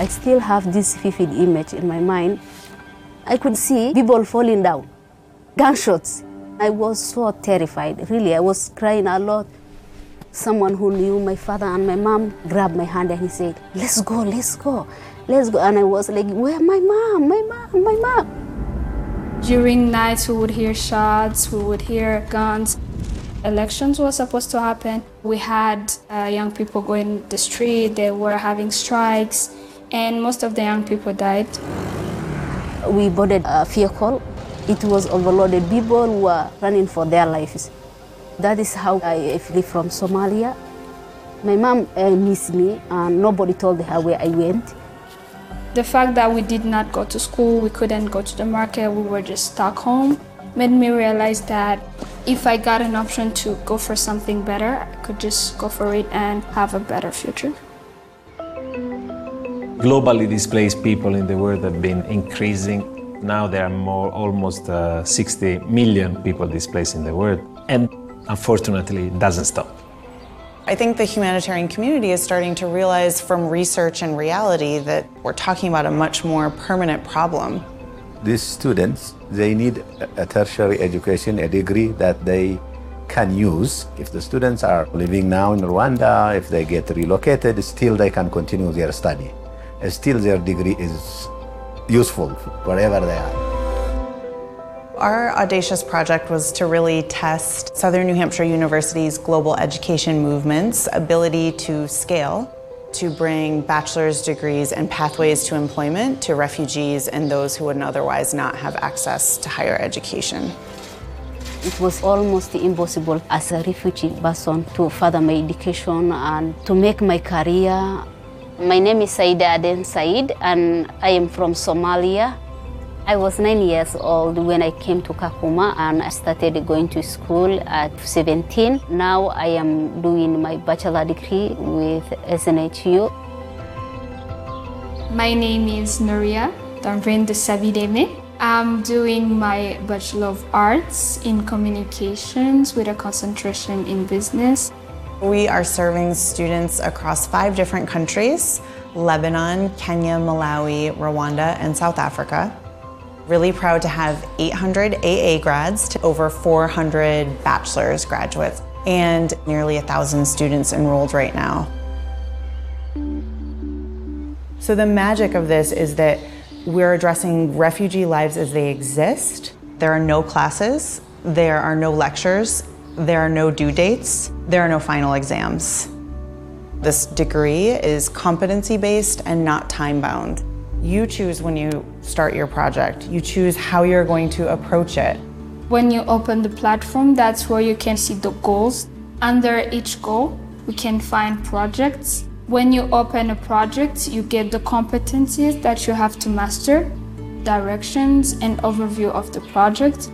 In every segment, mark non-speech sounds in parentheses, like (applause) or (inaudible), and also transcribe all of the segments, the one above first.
I still have this vivid image in my mind. I could see people falling down, gunshots. I was so terrified, really. I was crying a lot. Someone who knew my father and my mom grabbed my hand and he said, Let's go, let's go, let's go. And I was like, Where my mom, my mom, my mom? During nights, we would hear shots, we would hear guns. Elections were supposed to happen. We had uh, young people going the street, they were having strikes, and most of the young people died. We boarded a vehicle. It was overloaded. People were running for their lives. That is how I flee from Somalia. My mom uh, missed me, and nobody told her where I went. The fact that we did not go to school, we couldn't go to the market, we were just stuck home, made me realize that if I got an option to go for something better, I could just go for it and have a better future. Globally displaced people in the world have been increasing. Now there are more, almost uh, 60 million people displaced in the world, and unfortunately, it doesn't stop. I think the humanitarian community is starting to realize from research and reality that we're talking about a much more permanent problem. These students, they need a tertiary education, a degree that they can use. If the students are living now in Rwanda, if they get relocated, still they can continue their study. Still their degree is useful wherever they are. Our audacious project was to really test Southern New Hampshire University's global education movement's ability to scale to bring bachelor's degrees and pathways to employment to refugees and those who wouldn't otherwise not have access to higher education. It was almost impossible as a refugee person to further my education and to make my career. My name is Saida Aden Said and I am from Somalia. I was nine years old when I came to Kakuma and I started going to school at 17. Now I am doing my bachelor degree with SNHU. My name is Nuria Damvrin de Savideme. I'm doing my Bachelor of Arts in Communications with a concentration in business. We are serving students across five different countries Lebanon, Kenya, Malawi, Rwanda, and South Africa. Really proud to have 800 AA grads to over 400 bachelor's graduates and nearly 1,000 students enrolled right now. So, the magic of this is that we're addressing refugee lives as they exist. There are no classes, there are no lectures, there are no due dates, there are no final exams. This degree is competency based and not time bound. You choose when you start your project, you choose how you're going to approach it. When you open the platform, that's where you can see the goals. Under each goal, we can find projects. When you open a project, you get the competencies that you have to master, directions, and overview of the project.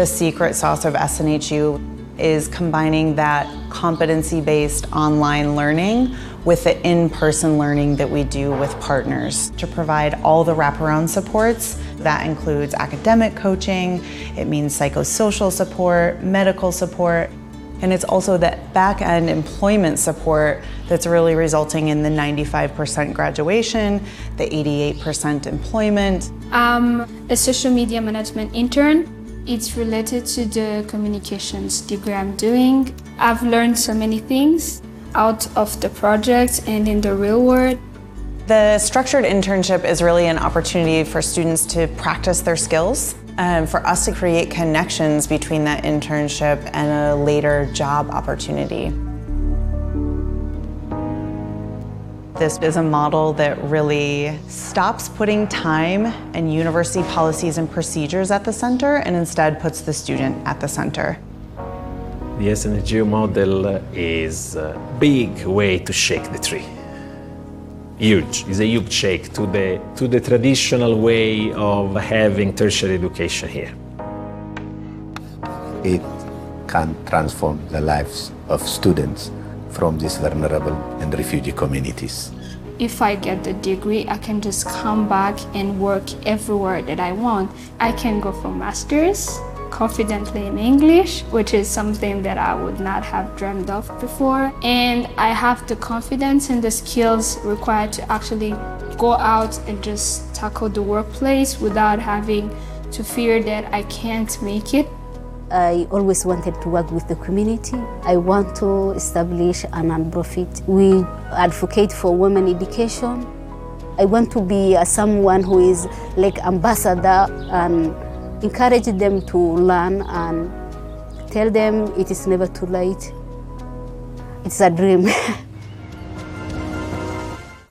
The secret sauce of SNHU is combining that competency based online learning with the in person learning that we do with partners to provide all the wraparound supports. That includes academic coaching, it means psychosocial support, medical support, and it's also that back end employment support that's really resulting in the 95% graduation, the 88% employment. I'm a social media management intern. It's related to the communications degree I'm doing. I've learned so many things out of the project and in the real world. The structured internship is really an opportunity for students to practice their skills and for us to create connections between that internship and a later job opportunity. This is a model that really stops putting time and university policies and procedures at the center and instead puts the student at the center. The SNGO model uh, is a big way to shake the tree. Huge, it's a huge shake to the, to the traditional way of having tertiary education here. It can transform the lives of students from these vulnerable and refugee communities. If I get the degree, I can just come back and work everywhere that I want. I can go for master's, confidently in English, which is something that I would not have dreamed of before. And I have the confidence and the skills required to actually go out and just tackle the workplace without having to fear that I can't make it. I always wanted to work with the community. I want to establish a non-profit. We advocate for women education. I want to be uh, someone who is like ambassador and encourage them to learn and tell them it is never too late. It's a dream. (laughs)